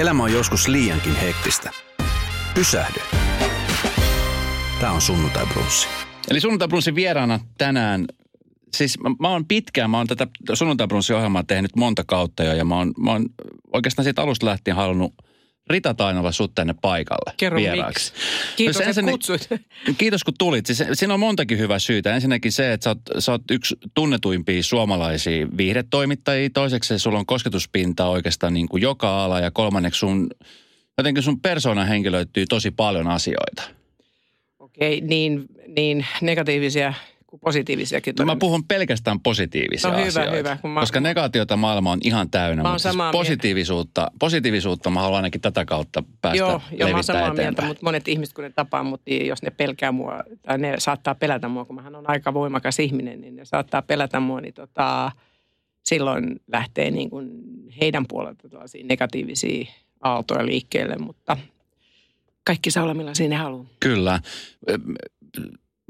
Elämä on joskus liiankin hektistä. Pysähdy. Tämä on Sunnuntai Brunssi. Eli Sunnuntai Brunssin vieraana tänään, siis mä, mä oon pitkään, mä oon tätä Sunnuntai Brunssin ohjelmaa tehnyt monta kautta jo ja mä oon, mä oon oikeastaan siitä alusta lähtien halunnut Rita Tainova sut tänne paikalle Kerro vieraaksi. miksi. Kiitos, No että ensinnä- kutsuit. Kiitos kun tulit. Siis siinä on montakin hyvää syytä. Ensinnäkin se, että sä oot, sä oot yksi tunnetuimpia suomalaisia viihdetoimittajia. Toiseksi sulla on kosketuspinta oikeastaan niin kuin joka ala. Ja kolmanneksi sun, jotenkin sun persoonan henkilöityy tosi paljon asioita. Okei, niin, niin negatiivisia kuin positiivisiakin. No mä puhun pelkästään positiivisia No hyvä, asioita. hyvä, kun mä- Koska negaatiota maailma on ihan täynnä. Mä mutta siis mieltä. positiivisuutta, positiivisuutta mä haluan ainakin tätä kautta päästä Joo, joo mä oon samaa mieltä, eteenpäin. mutta monet ihmiset, kun ne tapaa mut, niin jos ne pelkää mua, tai ne saattaa pelätä mua, kun mähän on aika voimakas ihminen, niin ne saattaa pelätä mua, niin tota, silloin lähtee niin kuin heidän puolelta tällaisia negatiivisia aaltoja liikkeelle, mutta kaikki saa olla millaisia ne haluaa. Kyllä.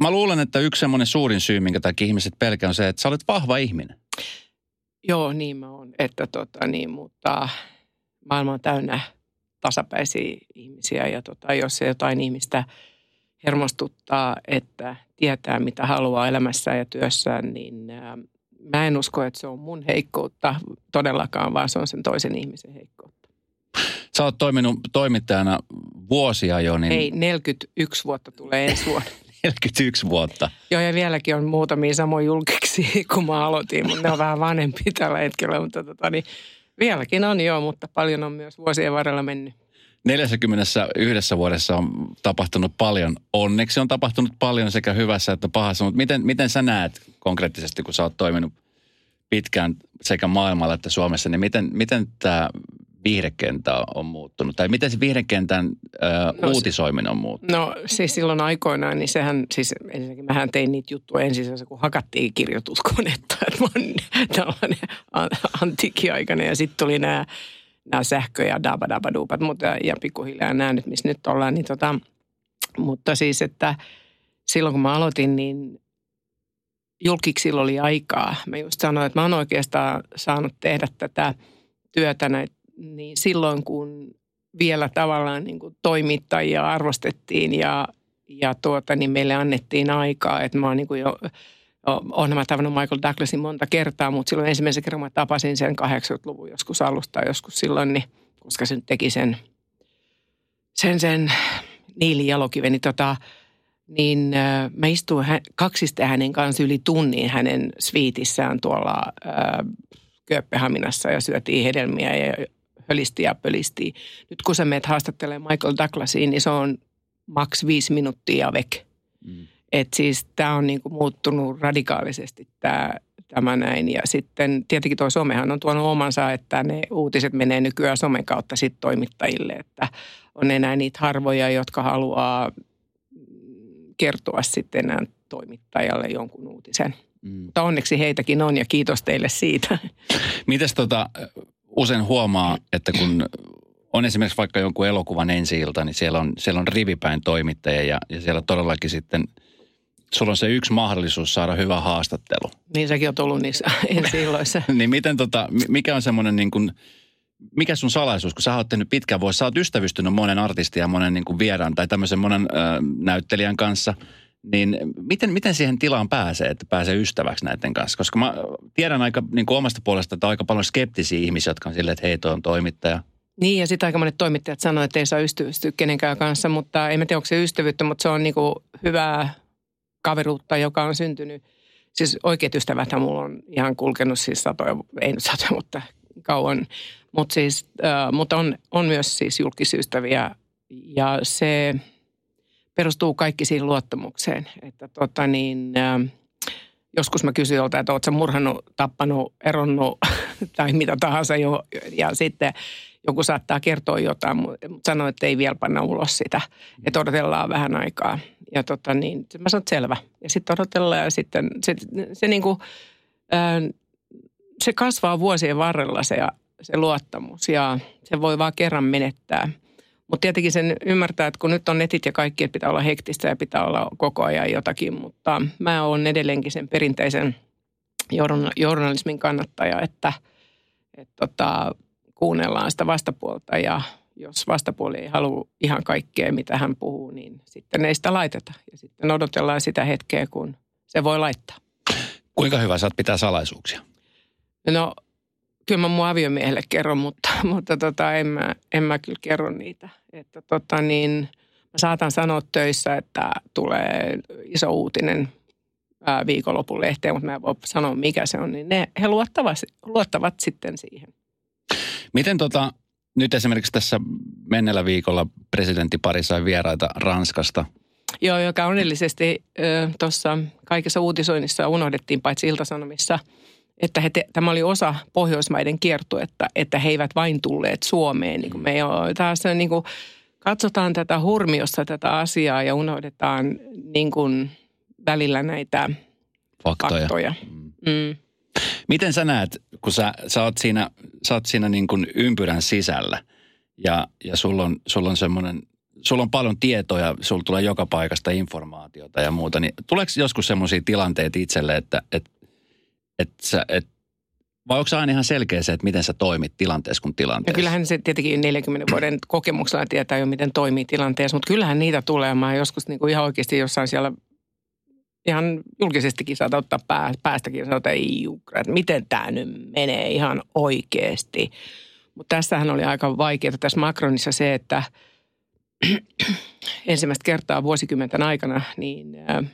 Mä luulen, että yksi semmoinen suurin syy, minkä takia ihmiset pelkää, on se, että sä olet vahva ihminen. Joo, niin mä oon, että tota, niin, mutta maailma on täynnä tasapäisiä ihmisiä ja tota, jos se jotain ihmistä hermostuttaa, että tietää mitä haluaa elämässään ja työssään, niin ää, mä en usko, että se on mun heikkoutta todellakaan, vaan se on sen toisen ihmisen heikkoutta. Sä oot toiminut toimittajana vuosia jo, niin Ei, 41 vuotta tulee ensi vuonna. 41 vuotta. Joo, ja vieläkin on muutamia samoja julkiksi, kun mä aloitin, mutta ne on vähän vanhempi tällä hetkellä, mutta tota, niin, vieläkin on joo, mutta paljon on myös vuosien varrella mennyt. 41 vuodessa on tapahtunut paljon. Onneksi on tapahtunut paljon sekä hyvässä että pahassa, mutta miten, miten sä näet konkreettisesti, kun sä oot toiminut pitkään sekä maailmalla että Suomessa, niin miten, miten tämä viihdekenttä on muuttunut? Tai miten se viihdekentän ö, No uutisoiminen on muuttunut? No siis silloin aikoinaan, niin sehän, siis ensinnäkin mähän tein niitä juttuja ensin sellaisen, kun hakattiin kirjoituskonetta, että mä oon tällainen an- antiikkiaikainen ja sitten tuli nämä nämä sähkö- ja dabadabaduupat, mutta ja pikkuhiljaa nämä nyt, missä nyt ollaan, niin tota, mutta siis, että silloin kun mä aloitin, niin julkiksilla oli aikaa. Mä just sanoin, että mä oon oikeastaan saanut tehdä tätä työtä näitä, niin silloin kun vielä tavallaan niin kuin toimittajia arvostettiin ja, ja tuota, niin meille annettiin aikaa. Että mä oon niin kuin jo, olen mä tavannut Michael Douglasin monta kertaa, mutta silloin ensimmäisen kerran mä tapasin sen 80-luvun joskus alusta joskus silloin, niin, koska se nyt teki sen, sen, sen Niili Jalokiven, niin, tota, niin mä istuin hä- kaksista hänen kanssa yli tunnin hänen sviitissään tuolla äh, Kööpenhaminassa ja syötiin hedelmiä ja hölisti ja pölisti. Nyt kun sä meet haastattelemaan Michael Douglasiin, niin se on maks viisi minuuttia vek. Mm. Et siis tämä on niinku muuttunut radikaalisesti tämä, tämä näin. Ja sitten tietenkin tuo somehan on tuonut omansa, että ne uutiset menee nykyään somen kautta sitten toimittajille. Että on enää niitä harvoja, jotka haluaa kertoa sitten enää toimittajalle jonkun uutisen. Mm. Mutta onneksi heitäkin on ja kiitos teille siitä. Mites tota, usein huomaa, että kun on esimerkiksi vaikka jonkun elokuvan ensi niin siellä on, siellä on rivipäin toimittajia ja, ja siellä todellakin sitten sulla on se yksi mahdollisuus saada hyvä haastattelu. Niin säkin on ollut niissä ensi illoissa. Niin miten tota, mi- mikä on semmoinen niin kuin, mikä sun salaisuus, kun sä oot tehnyt pitkään vuosi, sä oot ystävystynyt monen artistin ja monen niin kuin vieraan tai tämmöisen monen ö, näyttelijän kanssa, niin miten, miten siihen tilaan pääsee, että pääsee ystäväksi näiden kanssa? Koska mä tiedän aika niin kuin omasta puolesta, että on aika paljon skeptisiä ihmisiä, jotka on silleen, että hei, toi on toimittaja. Niin, ja sitten aika monet toimittajat sanoo, että ei saa ystävystyä kenenkään kanssa, mutta en mä tiedä, onko se ystävyyttä, mutta se on niinku hyvää kaveruutta, joka on syntynyt. Siis oikeat ystäväthän mulla on ihan kulkenut siis satoja, ei nyt satoja, mutta kauan. Mut siis, äh, mutta on, on myös siis julkisystäviä ja se perustuu kaikki siihen luottamukseen. Että tota niin, äh, joskus mä kysyin jolta, että ootko murhannut, tappanut, eronnut tai mitä tahansa jo. Ja sitten joku saattaa kertoa jotain, mutta sanoi, että ei vielä panna ulos sitä, että odotellaan vähän aikaa. Ja tota niin, mä sanoin, että selvä. Ja sitten odotellaan ja sitten se, se, niin kuin, se kasvaa vuosien varrella se, se luottamus ja se voi vaan kerran menettää. Mutta tietenkin sen ymmärtää, että kun nyt on netit ja kaikki, että pitää olla hektistä ja pitää olla koko ajan jotakin, mutta mä oon edelleenkin sen perinteisen journalismin kannattaja, että, että tota, kuunnellaan sitä vastapuolta ja jos vastapuoli ei halua ihan kaikkea, mitä hän puhuu, niin sitten ei sitä laiteta. Ja sitten odotellaan sitä hetkeä, kun se voi laittaa. Kuinka hyvä saat pitää salaisuuksia? No, kyllä mä mun aviomiehelle kerron, mutta, mutta tota, en, mä, en mä kyllä kerro niitä. Että tota niin, mä saatan sanoa töissä, että tulee iso uutinen viikonlopun lehteen, mutta mä en voi sanoa mikä se on, niin ne, he luottavat, luottavat sitten siihen. Miten tota, nyt esimerkiksi tässä mennellä viikolla presidenttipari sai vieraita Ranskasta. Joo, joka onnellisesti tuossa kaikessa uutisoinnissa unohdettiin, paitsi iltasanomissa, että he te, tämä oli osa Pohjoismaiden kiertuetta, että he eivät vain tulleet Suomeen. Niin kuin me taas niin kuin, katsotaan tätä hurmiossa tätä asiaa ja unohdetaan niin kuin, välillä näitä faktoja. faktoja. Mm. Miten sä näet, kun sä, sä oot siinä, sä oot siinä niin kuin ympyrän sisällä ja, ja sulla on, sulla on semmoinen, sulla on paljon tietoja, sulla tulee joka paikasta informaatiota ja muuta, niin tuleeko joskus semmoisia tilanteita itselle, että et, et sä, et, vai onko aina ihan selkeä se, että miten sä toimit tilanteessa kuin tilanteessa? Ja kyllähän se tietenkin 40 vuoden kokemuksella tietää jo, miten toimii tilanteessa, mutta kyllähän niitä tulee. Mä joskus niin kuin ihan oikeasti jossain siellä ihan julkisestikin saat ottaa pää, päästäkin ja sanoa, että ei jukra, että miten tämä nyt menee ihan oikeasti. Mutta tässähän oli aika vaikeaa tässä Macronissa se, että ensimmäistä kertaa vuosikymmenten aikana niin ä,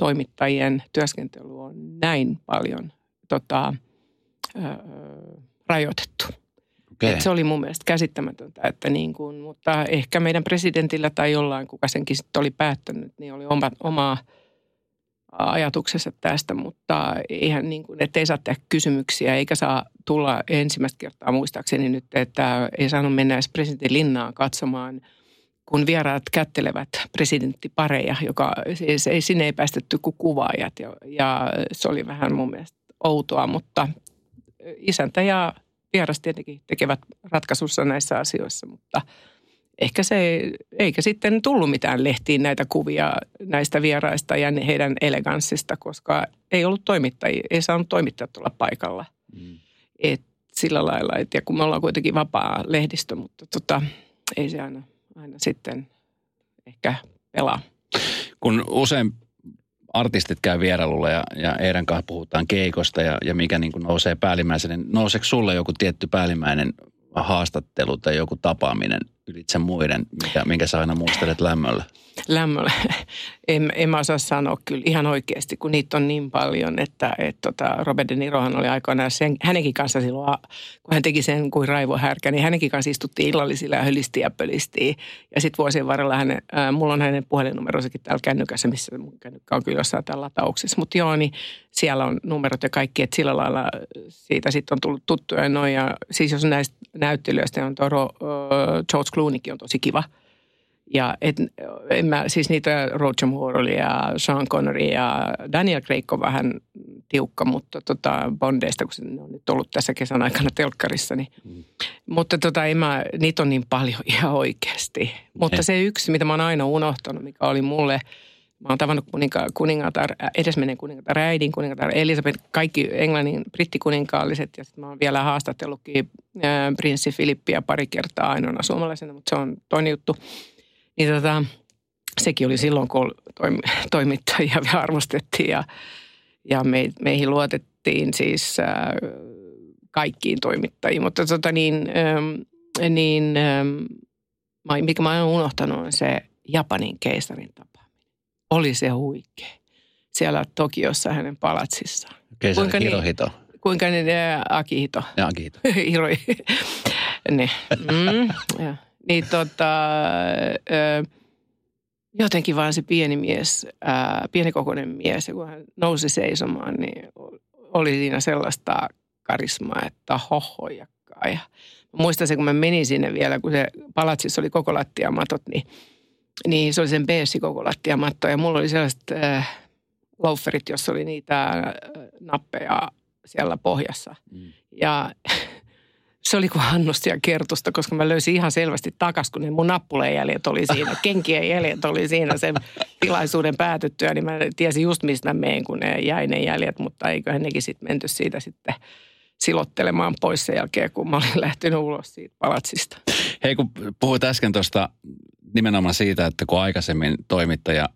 toimittajien työskentely on näin paljon tota, ä, rajoitettu. Okay. Et se oli mun mielestä käsittämätöntä, että niin kuin, mutta ehkä meidän presidentillä tai jollain, kuka senkin sitten oli päättänyt, niin oli oma, omaa – ajatuksessa tästä, mutta eihän niin kuin, että ei saa tehdä kysymyksiä eikä saa tulla ensimmäistä kertaa muistaakseni nyt, että ei saanut mennä edes presidentin linnaan katsomaan, kun vieraat kättelevät presidenttipareja, joka siis ei, sinne ei päästetty kuin kuvaajat ja, ja se oli vähän mun mielestä outoa, mutta isäntä ja vieras tietenkin tekevät ratkaisussa näissä asioissa, mutta – ehkä se, eikä sitten tullut mitään lehtiin näitä kuvia näistä vieraista ja heidän eleganssista, koska ei ollut toimittajia, ei saanut toimittajat olla paikalla. Mm. Et sillä lailla, et, ja kun me ollaan kuitenkin vapaa lehdistö, mutta tota, ei se aina, aina sitten ehkä pelaa. Kun usein artistit käy vierailulla ja, ja Eeren kanssa puhutaan keikosta ja, ja mikä niin kuin nousee päällimmäisenä, niin nouseeko sulle joku tietty päällimmäinen haastattelu tai joku tapaaminen ylitse muiden, minkä, minkä sä aina muistelet lämmöllä? Lämmöllä. En, en mä osaa sanoa kyllä ihan oikeasti, kun niitä on niin paljon, että et tota Robert De Nirohan oli aikoinaan sen, hänenkin kanssa silloin, kun hän teki sen kuin Raivo Härkä, niin hänenkin kanssa istuttiin illallisilla ja hölisti ja pölisti. Ja sitten vuosien varrella hänen, äh, mulla on hänen puhelinnumeronsakin täällä kännykässä, missä mun kännykkä on kyllä jossain täällä latauksessa. Mutta joo, niin siellä on numerot ja kaikki, että sillä lailla siitä sitten on tullut tuttuja noin. Ja siis jos näistä näyttelijöistä on tuo George Clooneykin on tosi kiva. Ja et, en mä, siis niitä Roger Moore ja Sean Connery ja Daniel Craig on vähän tiukka, mutta tota Bondeista, kun se on nyt ollut tässä kesän aikana telkkarissa, niin, mm. mutta tota, en mä, niitä on niin paljon ihan oikeasti. Mutta se yksi, mitä mä oon aina unohtanut, mikä oli mulle – Mä oon tavannut kuninka, kuningatar, edesmenen kuningatar äidin, kuningatar Elisabeth, kaikki Englannin brittikuninkaalliset ja sitten mä oon vielä haastatellutkin ää, prinssi Filippiä pari kertaa ainoana suomalaisena, mutta se on toinen juttu. Niin tota, sekin oli silloin, kun toim, toimittajia arvostettiin ja, ja me, meihin luotettiin siis ää, kaikkiin toimittajiin. Mutta tota niin, ää, niin ää, mikä mä oon unohtanut on se Japanin keisarin tapa oli se huikea. Siellä Tokiossa hänen palatsissaan. Keisari kuinka Hirohito. Niin, kuinka niin, Akihito. Ja Akihito. Hiro, ne. Mm, ja. Niin tota, ö, jotenkin vaan se pieni mies, ää, pienikokoinen mies, ja kun hän nousi seisomaan, niin oli siinä sellaista karismaa, että hohojakkaa. Ja muistan se, kun mä menin sinne vielä, kun se palatsissa oli koko lattiamatot, niin, niin se oli sen beessi koko lattiamatto. Ja mulla oli sellaiset äh, loaferit, jossa oli niitä äh, nappeja siellä pohjassa. Mm. Ja se oli kuin Hannusta ja Kertusta, koska mä löysin ihan selvästi takas, kun ne mun nappuleen jäljet oli siinä, kenkien jäljet oli siinä sen tilaisuuden päätyttyä, niin mä tiesin just mistä mä menen, kun ne jäi ne jäljet, mutta eiköhän nekin sitten menty siitä sitten silottelemaan pois sen jälkeen, kun mä olin lähtenyt ulos siitä palatsista. Hei, kun puhuit äsken tuosta nimenomaan siitä, että kun aikaisemmin toimittaja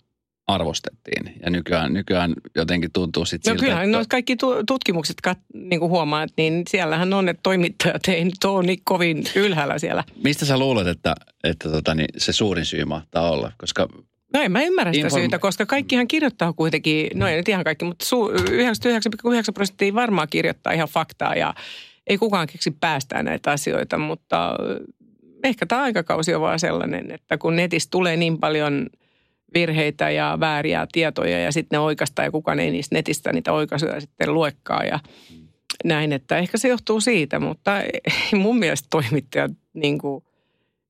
arvostettiin. Ja nykyään, nykyään jotenkin tuntuu sitten no siltä, kyllähän että... no kaikki tutkimukset kat, niin kuin huomaat, niin siellähän on, että toimittajat ei nyt ole niin kovin ylhäällä siellä. Mistä sä luulet, että, että tota, niin se suurin syy mahtaa olla? Koska No en mä ymmärrä sitä Inform... syytä, koska kaikkihan kirjoittaa kuitenkin, no ei nyt ihan kaikki, mutta 99,9 prosenttia varmaan kirjoittaa ihan faktaa ja ei kukaan keksi päästää näitä asioita, mutta ehkä tämä aikakausi on vaan sellainen, että kun netistä tulee niin paljon – virheitä ja vääriä tietoja ja sitten ne oikastaa ja kukaan ei niistä netistä niitä oikaisuja sitten luekkaa ja näin, että ehkä se johtuu siitä, mutta ei mun mielestä toimittajat niin kuin,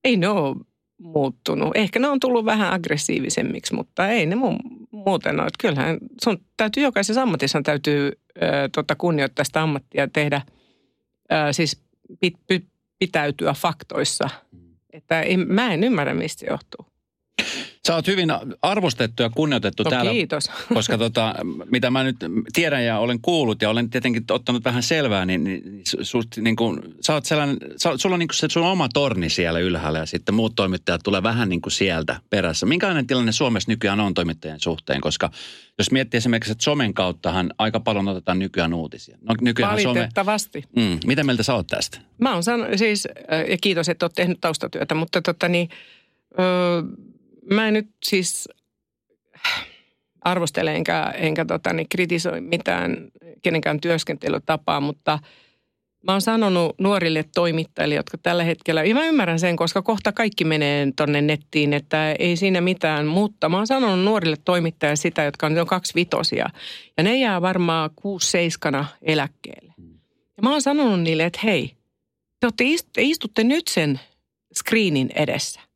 ei ne ole muuttunut. Ehkä ne on tullut vähän aggressiivisemmiksi, mutta ei ne mun, muuten ole. Kyllähän sun täytyy jokaisessa ammatissa täytyy ö, tota, kunnioittaa sitä ammattia ja tehdä, ö, siis pit, pit, pitäytyä faktoissa. Että ei, mä en ymmärrä, mistä se johtuu. Sä oot hyvin arvostettu ja kunnioitettu no, täällä. Kiitos. Koska tota, mitä mä nyt tiedän ja olen kuullut ja olen tietenkin ottanut vähän selvää, niin, niin, sust, niin kun, sä oot sellainen, sä, sulla on niin se sun oma torni siellä ylhäällä ja sitten muut toimittajat tulee vähän niin kuin sieltä perässä. Minkälainen tilanne Suomessa nykyään on toimittajien suhteen? Koska jos miettii esimerkiksi, että somen kauttahan aika paljon otetaan nykyään uutisia. No, nykyään Valitettavasti. Some, mm, mitä mieltä sä oot tästä? Mä oon sanonut siis, ja kiitos, että oot tehnyt taustatyötä, mutta tota niin, öö, mä en nyt siis arvostele enkä, enkä tota, niin kritisoi mitään kenenkään työskentelytapaa, mutta mä oon sanonut nuorille toimittajille, jotka tällä hetkellä, ja mä ymmärrän sen, koska kohta kaikki menee tonne nettiin, että ei siinä mitään, mutta mä oon sanonut nuorille toimittajille sitä, jotka on, on kaksi vitosia, ja ne jää varmaan kuusi seiskana eläkkeelle. Ja mä oon sanonut niille, että hei, te, olette, te istutte nyt sen screenin edessä –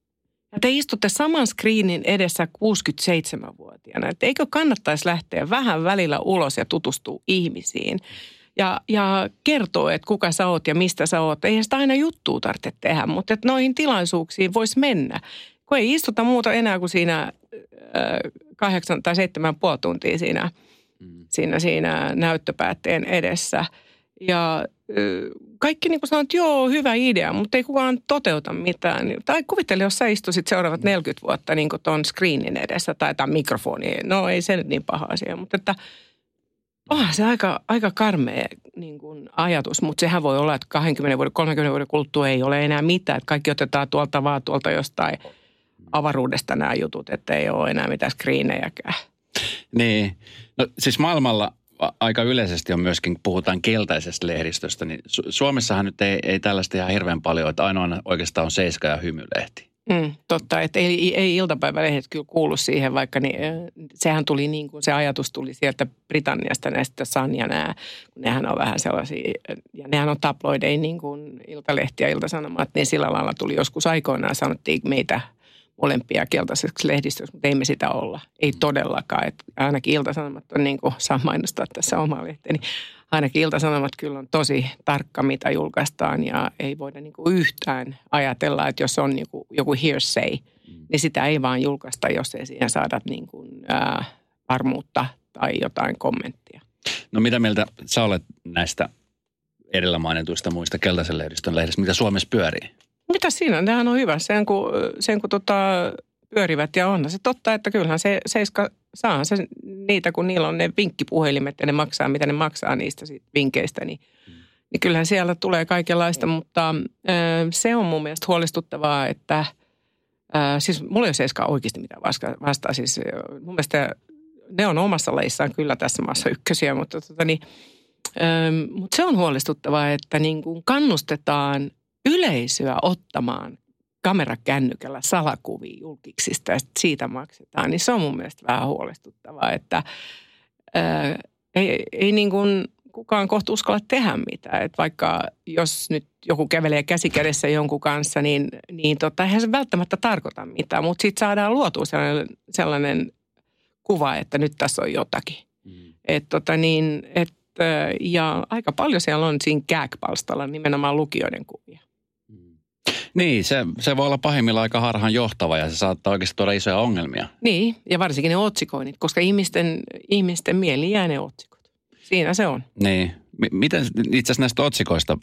te istutte saman screenin edessä 67-vuotiaana. Että eikö kannattaisi lähteä vähän välillä ulos ja tutustua ihmisiin. Ja, ja kertoo, että kuka sä oot ja mistä sä oot. Eihän sitä aina juttua tarvitse tehdä, mutta että noihin tilaisuuksiin voisi mennä. Kun ei istuta muuta enää kuin siinä äh, kahdeksan tai seitsemän puoli tuntia siinä, mm. siinä, siinä näyttöpäätteen edessä – ja kaikki niin kuin sanoo, että joo, hyvä idea, mutta ei kukaan toteuta mitään. Tai kuvittele, jos sä istuisit seuraavat 40 vuotta niin kuin ton screenin edessä tai tämän mikrofoni. No ei se nyt niin paha asia, mutta että oh, se aika, aika karmea niin kuin ajatus, mutta sehän voi olla, että 20 vuoden, 30 vuoden kuluttua ei ole enää mitään. Että kaikki otetaan tuolta vaan tuolta jostain avaruudesta nämä jutut, että ei ole enää mitään screenejäkään. Niin. No siis maailmalla aika yleisesti on myöskin, kun puhutaan keltaisesta lehdistöstä, niin Su- Suomessahan nyt ei, ei tällaista ihan hirveän paljon, että ainoana oikeastaan on Seiska ja Hymylehti. Mm, totta, että ei, ei iltapäivälehdet kyllä kuulu siihen, vaikka niin, sehän tuli niin kuin se ajatus tuli sieltä Britanniasta näistä Sun ja nämä, kun nehän on vähän sellaisia, ja nehän on tabloideja niin kuin Iltalehti ja Iltasanomat, niin sillä lailla tuli joskus aikoinaan, sanottiin meitä molempia keltaiseksi lehdistöksi, mutta ei me sitä olla. Ei todellakaan. Että ainakin Iltasanomat on niin kuin, saa mainostaa tässä omaa lehteni. Ainakin Iltasanomat kyllä on tosi tarkka, mitä julkaistaan ja ei voida niin kuin yhtään ajatella, että jos on niin kuin, joku hearsay, mm. niin sitä ei vaan julkaista, jos ei siihen saada niin kuin, ää, varmuutta tai jotain kommenttia. No mitä mieltä sä olet näistä edellä mainituista muista keltaisen lehdistön lehdistä, mitä Suomessa pyörii? Mitä siinä? Nehän on hyvä. Sen kun, sen kun tota, pyörivät ja on se totta, että kyllähän se Seiska saa se niitä, kun niillä on ne vinkkipuhelimet ja ne maksaa, mitä ne maksaa niistä vinkkeistä, niin, mm. niin kyllähän siellä tulee kaikenlaista, mutta ö, se on mun mielestä huolestuttavaa, että ö, siis mulla ei ole Seiska oikeasti mitään vastaa, vastaa. Siis mun mielestä ne on omassa lajissaan kyllä tässä maassa ykkösiä, mutta tota niin, ö, mutta se on huolestuttavaa, että niin kuin kannustetaan yleisöä ottamaan kamerakännykällä salakuvia julkiksista ja siitä maksetaan, niin se on mun mielestä vähän huolestuttavaa, että ää, ei, ei niin kuin kukaan kohta uskalla tehdä mitään. Että vaikka jos nyt joku kävelee käsikädessä jonkun kanssa, niin, niin tota, eihän se välttämättä tarkoita mitään, mutta sitten saadaan luotua sellainen, sellainen kuva, että nyt tässä on jotakin. Mm. Et, tota, niin, et, ja aika paljon siellä on siinä kääkpalstalla nimenomaan lukijoiden kuvia. Niin, se, se voi olla pahimmillaan aika harhaan johtava ja se saattaa oikeasti tuoda isoja ongelmia. Niin, ja varsinkin ne otsikoinnit, koska ihmisten, ihmisten mieli jää ne otsikot. Siinä se on. Niin. M- miten itse asiassa näistä otsikoista,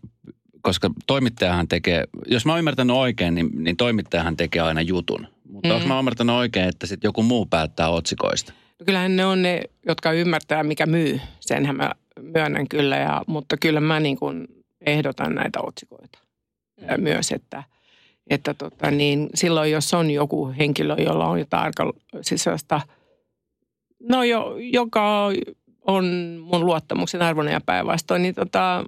koska toimittajahan tekee, jos mä oon ymmärtänyt oikein, niin, niin toimittajahan tekee aina jutun. Mutta mm. onko mä ymmärtänyt oikein, että sitten joku muu päättää otsikoista? No kyllähän ne on ne, jotka ymmärtää, mikä myy. Senhän mä myönnän kyllä, ja, mutta kyllä mä niin kuin ehdotan näitä otsikoita. Myös, että – että tota, niin silloin jos on joku henkilö, jolla on jotain arka, siis no jo, joka on mun luottamuksen arvoinen ja päinvastoin, niin tota,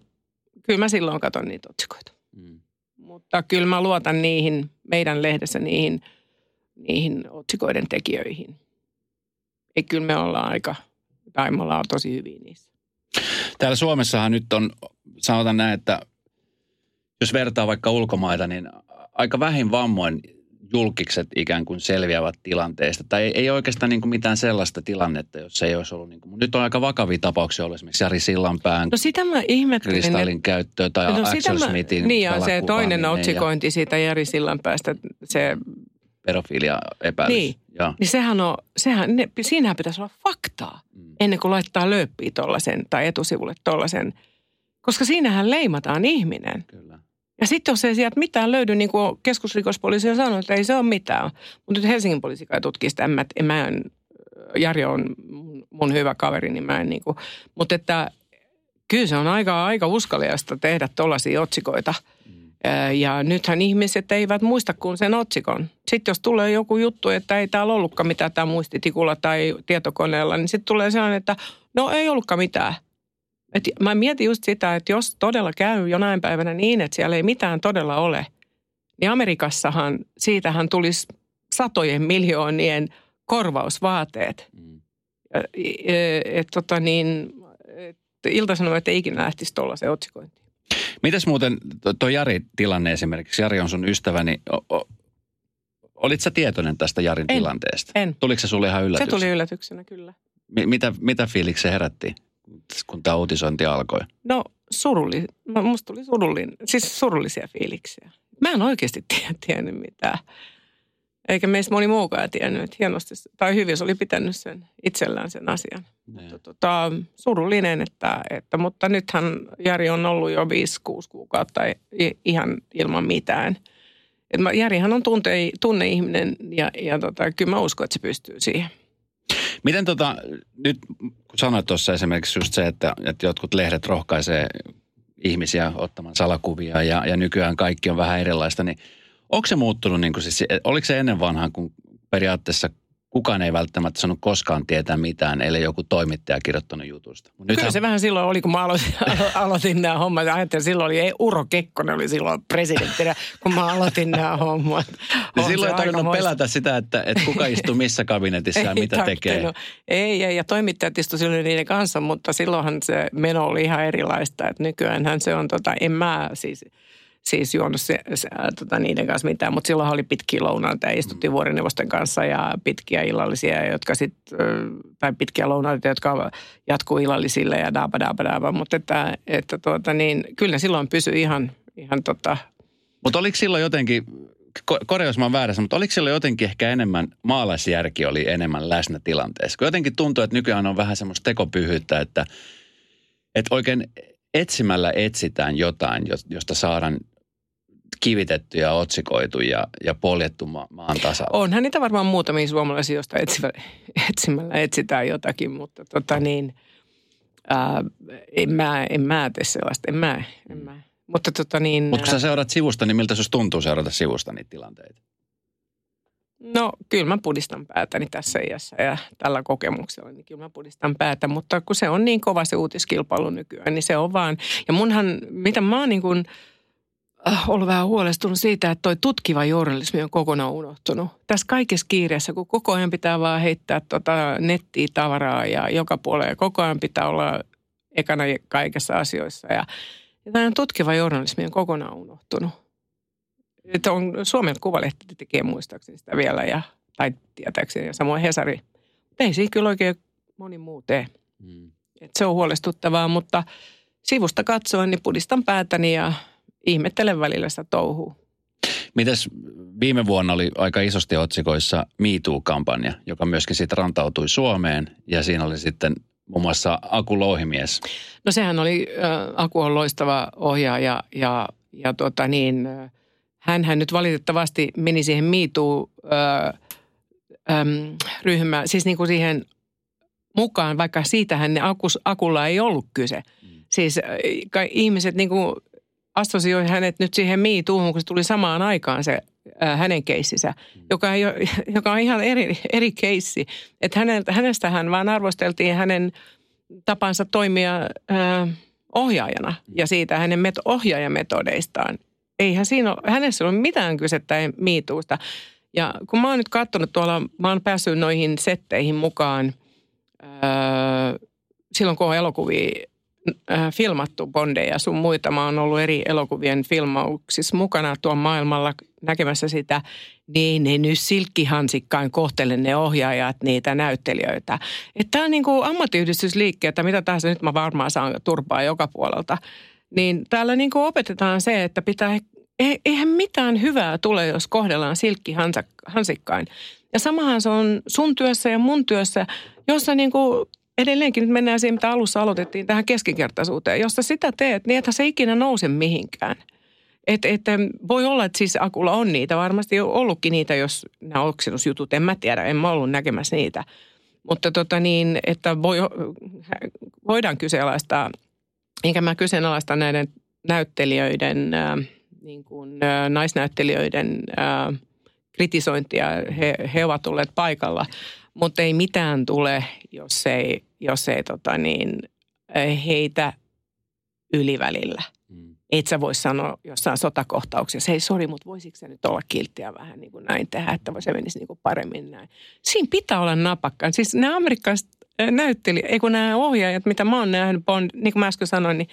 kyllä mä silloin katson niitä otsikoita. Mm. Mutta kyllä mä luotan niihin, meidän lehdessä niihin, niihin otsikoiden tekijöihin. Ei kyllä me ollaan aika, tai me ollaan tosi hyviä niissä. Täällä Suomessahan nyt on, sanotaan näin, että jos vertaa vaikka ulkomaita, niin aika vähin vammoin julkikset ikään kuin selviävät tilanteesta. Tai ei, ei oikeastaan niin kuin mitään sellaista tilannetta, jos ei olisi ollut. Niin kuin, nyt on aika vakavia tapauksia ollut esimerkiksi Jari Sillanpään no sitä mä ihmettelin. Kristallin käyttöä tai no Axel mä, Smithin Niin ja se toinen otsikointi ja, siitä Jari Sillanpäästä, se pedofilia epäilys. Niin, ja. niin sehän on, sehän, ne, siinähän pitäisi olla faktaa mm. ennen kuin laittaa lööppiä tuollaisen tai etusivulle tuollaisen. Koska siinähän leimataan ihminen. Kyllä. Ja sitten jos ei sieltä mitään löydy, niin kuin keskusrikospoliisi on sanonut, että ei se ole mitään. Mutta nyt Helsingin poliisi kai tutkii sitä. Mä, mä en, Jari on mun hyvä kaveri, niin mä en niin kuin, Mutta että kyllä se on aika, aika uskaliasta tehdä tuollaisia otsikoita. Mm. Ja nythän ihmiset eivät muista kuin sen otsikon. Sitten jos tulee joku juttu, että ei täällä ollutkaan mitään tämä muistitikulla tai tietokoneella, niin sitten tulee sellainen, että no ei ollutkaan mitään. Et mä mietin just sitä, että jos todella käy jonain päivänä niin, että siellä ei mitään todella ole, niin Amerikassahan siitähän tulisi satojen miljoonien korvausvaateet. Mm. Että tota niin, et Ilta-Sanomat ei ikinä lähtisi tuollaiseen otsikointiin. Mitäs muuten tuo Jari-tilanne esimerkiksi? Jari on sun ystäväni. Olit sä tietoinen tästä Jarin en, tilanteesta? En. Tuliko se sulle ihan yllätyksenä? Se tuli yllätyksenä, kyllä. M- mitä, mitä fiiliksi se herätti? Kun tämä uutisointi alkoi? No surulli, musta tuli surullin, siis surullisia fiiliksiä. Mä en oikeasti tiennyt mitään. Eikä meistä moni muukaan tiennyt, että hienosti, tai hyvin se oli pitänyt sen itsellään sen asian. Mutta tota, surullinen, että, että, mutta nythän Jari on ollut jo 5-6 kuukautta ihan ilman mitään. Et mä, Jarihan on tunte, tunneihminen ja, ja tota, kyllä mä uskon, että se pystyy siihen. Miten tota, nyt kun sanoit tuossa esimerkiksi just se, että, että jotkut lehdet rohkaisee ihmisiä ottamaan salakuvia ja, ja nykyään kaikki on vähän erilaista, niin onko se muuttunut, niin kuin siis, oliko se ennen vanhaan, kun periaatteessa kukaan ei välttämättä sanonut koskaan tietää mitään, ellei joku toimittaja kirjoittanut jutusta. Mut Kyllä se vähän silloin oli, kun mä aloitin, aloitin nämä hommat. Ajattelin, silloin oli, ei, Uro Kekkonen oli silloin presidenttinä, kun mä aloitin nämä hommat. Ja silloin ei tarvinnut pelätä sitä, että, että kuka istuu missä kabinetissa ja mitä tekee. Ei, ei, ja toimittajat istuivat silloin niiden kanssa, mutta silloinhan se meno oli ihan erilaista. Että nykyäänhän se on, tota, en mä siis – siis juonut se, se, tota, niiden kanssa mitään, mutta silloin oli pitkiä lounaita ja istuttiin mm. vuorineuvosten kanssa ja pitkiä illallisia, jotka sit, tai pitkiä lounaita, jotka jatkuu illallisille ja daaba daaba daaba, mutta että, että tuota, niin, kyllä silloin pysyi ihan, ihan tota... Mutta oliko silloin jotenkin, korjaus mä oon väärässä, mutta oliko silloin jotenkin ehkä enemmän, maalaisjärki oli enemmän läsnä tilanteessa? Kun jotenkin tuntuu, että nykyään on vähän semmoista tekopyhyyttä, että, että oikein etsimällä etsitään jotain, josta saadaan kivitetty ja otsikoitu ja, ja poljettu ma- maan tasalla. Onhan niitä varmaan muutamia suomalaisia, joista etsivä, etsimällä etsitään jotakin, mutta tota niin, ää, en, mä, en mä tee sellaista, en mä, en mä. Mutta tota niin... Mutta kun sä seurat sivusta, niin miltä se tuntuu seurata sivusta niitä tilanteita? No kyllä mä pudistan päätäni tässä iässä ja tällä kokemuksella, niin kyllä mä pudistan päätä. Mutta kun se on niin kova se uutiskilpailu nykyään, niin se on vaan. Ja munhan, mitä mä oon niin kuin äh, ollut vähän huolestunut siitä, että toi tutkiva journalismi on kokonaan unohtunut. Tässä kaikessa kiireessä, kun koko ajan pitää vaan heittää tota nettiä tavaraa ja joka puolella koko ajan pitää olla ekana kaikessa asioissa. Ja, ja tämä tutkiva journalismi on kokonaan unohtunut. Että on, Suomen Kuvalehti tekee muistaakseni sitä vielä ja, tai tietääkseni ja samoin Hesari. Ei siinä kyllä oikein moni muu tee. Mm. Et se on huolestuttavaa, mutta sivusta katsoen niin pudistan päätäni ja ihmettelen välillä sitä touhua. Mites viime vuonna oli aika isosti otsikoissa MeToo-kampanja, joka myöskin sitten rantautui Suomeen ja siinä oli sitten muun muassa Aku Louhimies. No sehän oli, äh, Aku on loistava ohjaaja ja, ja tota niin, hänhän nyt valitettavasti meni siihen MeToo äh, äm, siis niin kuin siihen mukaan, vaikka siitähän ne akus, Akulla ei ollut kyse. Mm. Siis äh, ihmiset niin kuin assosioi hänet nyt siihen miituuhun, kun se tuli samaan aikaan se äh, hänen keissinsä, joka, ei ole, joka on ihan eri, eri keissi. Että hänestä hän vaan arvosteltiin hänen tapansa toimia äh, ohjaajana ja siitä hänen met- ohjaajametodeistaan. Eihän siinä ole, hänessä ole mitään kysettä miituusta. Ja kun mä oon nyt katsonut tuolla, mä oon päässyt noihin setteihin mukaan öö, silloin kun on elokuvia äh, filmattu Bondeja sun muita. Mä oon ollut eri elokuvien filmauksissa mukana tuon maailmalla näkemässä sitä. Niin ne nyt silkkihansikkain kohtele ne ohjaajat niitä näyttelijöitä. Että tämä on niin kuin ammattiyhdistysliikkeet, mitä tahansa nyt mä varmaan saan turpaa joka puolelta. Niin täällä niin kuin opetetaan se, että pitää eihän mitään hyvää tule, jos kohdellaan silkkihansikkain. Ja samahan se on sun työssä ja mun työssä, jossa niin kuin edelleenkin nyt mennään siihen, mitä alussa aloitettiin, tähän keskinkertaisuuteen. Jos sä sitä teet, niin että se ikinä nouse mihinkään. Et, et, voi olla, että siis Akulla on niitä. Varmasti on ollutkin niitä, jos nämä oksennusjutut, en mä tiedä, en mä ollut näkemässä niitä. Mutta tota niin, että voi, voidaan kyseenalaistaa, enkä mä kyseenalaista näiden näyttelijöiden, äh, niin kuin, äh, naisnäyttelijöiden äh, kritisointia. He, he ovat olleet paikalla, mutta ei mitään tule, jos ei, jos ei tota niin, heitä ylivälillä. Mm. Et sä voi sanoa jossain sotakohtauksessa, hei sori, mutta voisiko se nyt olla kilttiä vähän niin kuin näin tehdä, että se menisi niin kuin paremmin näin. Siinä pitää olla napakkaan. Siis nämä amerikkalaiset näytteli, ei kun nämä ohjaajat, mitä mä oon nähnyt, Bond, niin kuin mä äsken sanoin, niin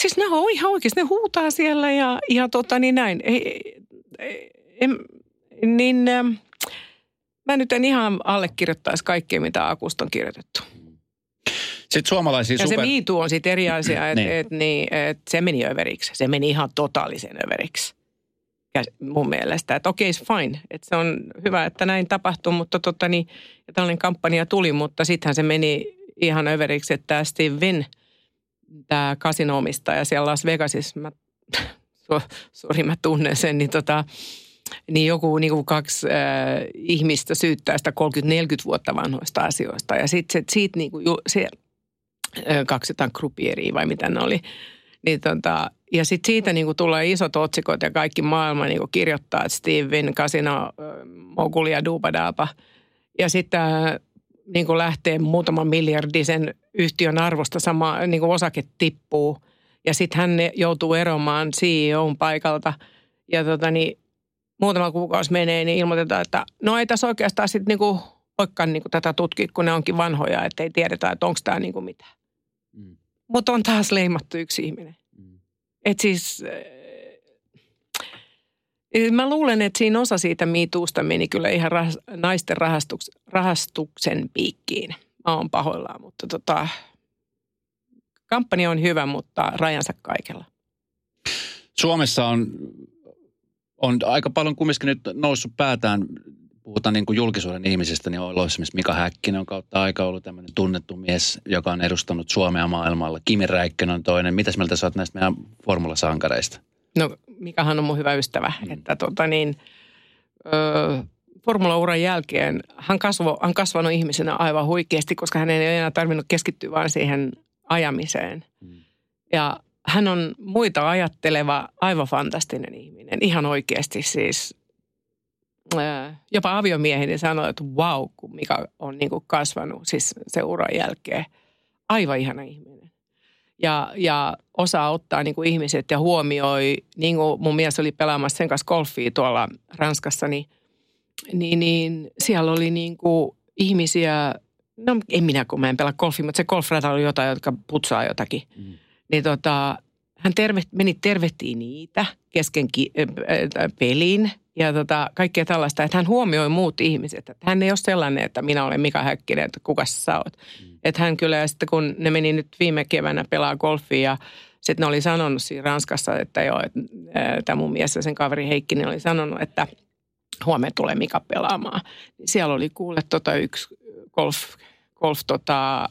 siis nämä on ihan oikeasti, ne huutaa siellä ja, ja tota niin näin. Ei, ei, ei, niin mä nyt en ihan allekirjoittaisi kaikkea, mitä Akusta on kirjoitettu. Sitten suomalaisia ja super... se miitu on sitten eri asia, että niin. et, niin, et se meni överiksi. Se meni ihan totaalisen överiksi mun mielestä. Että okei, okay, fine. Että se on hyvä, että näin tapahtuu, mutta tota, niin, ja tällainen kampanja tuli, mutta sittenhän se meni ihan överiksi, että tämä Steve Wynn, tämä kasinomista ja siellä Las Vegasissa, mä, sori mä tunnen sen, niin tota, niin joku niin kuin kaksi äh, ihmistä syyttää sitä 30-40 vuotta vanhoista asioista. Ja sitten siitä niin kuin, se, äh, kaksi jotain krupieria vai mitä ne oli. Niin tota, ja sitten siitä niin kuin tulee isot otsikot ja kaikki maailma niin kuin kirjoittaa, että Steven Casino, äh, Moguli ja. Ja sitten äh, niin kuin lähtee muutaman miljardisen yhtiön arvosta sama niin kuin osake tippuu. Ja sitten hän joutuu eromaan CEOn paikalta. Ja tota niin, muutama kuukausi menee, niin ilmoitetaan, että no ei tässä oikeastaan sitten niinku olekaan niinku tätä tutkia, kun ne onkin vanhoja, että ei tiedetä, että onko tämä niinku mitään. Mm. Mutta on taas leimattu yksi ihminen. Mm. Et siis, äh, mä luulen, että siinä osa siitä miituusta meni kyllä ihan rah, naisten rahastuks, rahastuksen piikkiin. Mä oon pahoillaan, mutta tota, kampanja on hyvä, mutta rajansa kaikella. Suomessa on on aika paljon kumminkin nyt noussut päätään, puhutaan niin kuin julkisuuden ihmisistä, niin on esimerkiksi Mika Häkkinen on kautta aika ollut tämmöinen tunnettu mies, joka on edustanut Suomea maailmalla. Kimi Räikkönen on toinen. Mitäs mieltä sä oot näistä meidän formulasankareista? No Mikahan on mun hyvä ystävä, mm. että tota niin, ö, formulauran jälkeen hän, kasvo, hän kasvanut ihmisenä aivan huikeasti, koska hän ei enää tarvinnut keskittyä vain siihen ajamiseen. Mm. Ja hän on muita ajatteleva, aivan fantastinen ihminen. Ihan oikeasti siis. Jopa aviomieheni sanoi, että wow, kun Mika on niin kuin kasvanut siis se uran jälkeen. Aivan ihana ihminen. ja, ja osaa ottaa niin kuin ihmiset ja huomioi, niin kuin mun mies oli pelaamassa sen kanssa golfia tuolla Ranskassa, niin, niin, niin siellä oli niin kuin ihmisiä, no en minä kun mä en pelaa golfia, mutta se golfrata oli jotain, jotka putsaa jotakin. Mm. Niin tota, hän terve, meni tervehtiin niitä kesken ki, äh, pelin ja tota, kaikkea tällaista, että hän huomioi muut ihmiset. Että hän ei ole sellainen, että minä olen Mika Häkkinen, että kuka sä oot. Mm. Että hän kyllä, ja sitten kun ne meni nyt viime keväänä pelaa golfia ja sitten ne oli sanonut siinä Ranskassa, että joo, että tämä mun mies ja sen kaveri Heikkinen oli sanonut, että huomenna tulee Mika pelaamaan. Siellä oli kuule tota yksi golf, golf tota,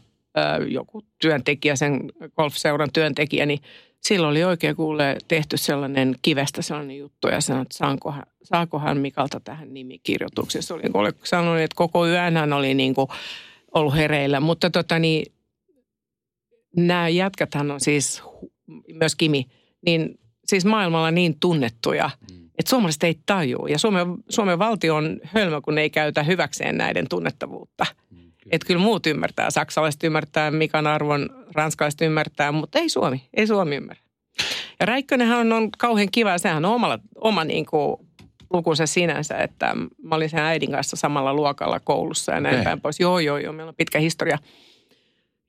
joku työntekijä, sen golfseuran työntekijä, niin silloin oli oikein kuule tehty sellainen kivestä sellainen juttu ja sanoi, että saankohan, saakohan Mikalta tähän nimikirjoituksen. Se oli kuule sanonut, että koko yön hän oli niin kuin ollut hereillä. Mutta tota niin, nämä jätkäthän on siis, myös Kimi, niin siis maailmalla niin tunnettuja, mm. että suomalaiset ei tajua. Ja Suomen, Suomen valtio on hölmö, kun ei käytä hyväkseen näiden tunnettavuutta. Mm. Että kyllä muut ymmärtää, saksalaiset ymmärtää, Mikan arvon, ranskalaiset ymmärtää, mutta ei Suomi, ei Suomi ymmärrä. Ja Räikkönenhän on, on kauhean kiva, sehän on omalla, oma niin kuin lukunsa sinänsä, että mä olin sen äidin kanssa samalla luokalla koulussa ja näin okay. päin pois. Joo, joo, joo, meillä on pitkä historia.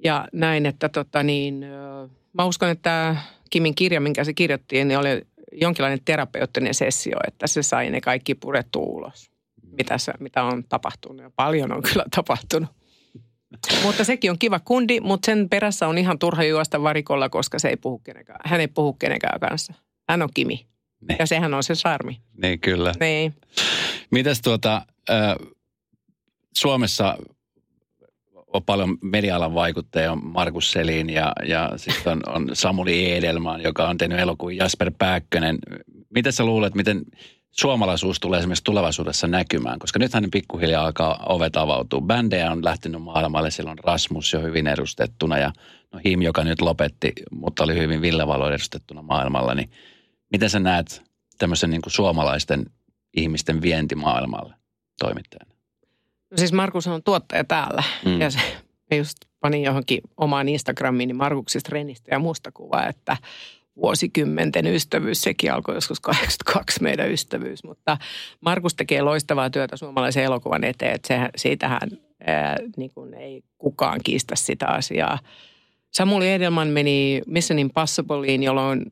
Ja näin, että tota niin, mä uskon, että Kimin kirja, minkä se kirjoitti, niin oli jonkinlainen terapeuttinen sessio, että se sai ne kaikki purettua ulos, mitä, se, mitä on tapahtunut. Ja paljon on kyllä tapahtunut. Mutta sekin on kiva kundi, mutta sen perässä on ihan turha juosta varikolla, koska se ei puhu kenenkään. Hän ei puhu kenenkään kanssa. Hän on Kimi. Niin. Ja sehän on se sarmi. Niin, kyllä. Niin. Mitäs tuota, äh, Suomessa on paljon media-alan vaikuttajia, on Markus Selin ja, ja sitten on, on Samuli Edelman, joka on tehnyt elokuvan Jasper Pääkkönen. Miten sä luulet, miten suomalaisuus tulee esimerkiksi tulevaisuudessa näkymään? Koska nythän pikkuhiljaa alkaa ovet avautua. Bändejä on lähtenyt maailmalle, siellä on Rasmus jo hyvin edustettuna ja no Him, joka nyt lopetti, mutta oli hyvin Villevalo edustettuna maailmalla, niin – Miten sä näet tämmöisen niin kuin suomalaisten ihmisten vientimaailmalle toimittajana? No siis Markus on tuottaja täällä mm. ja se, just panin johonkin omaan Instagramiin niin Markuksista Renistä ja musta kuvaa, että vuosikymmenten ystävyys, sekin alkoi joskus 82 meidän ystävyys, mutta Markus tekee loistavaa työtä suomalaisen elokuvan eteen, että se, siitähän ää, niin kuin ei kukaan kiistä sitä asiaa. Samuli Edelman meni Mission Impossibleiin, jolloin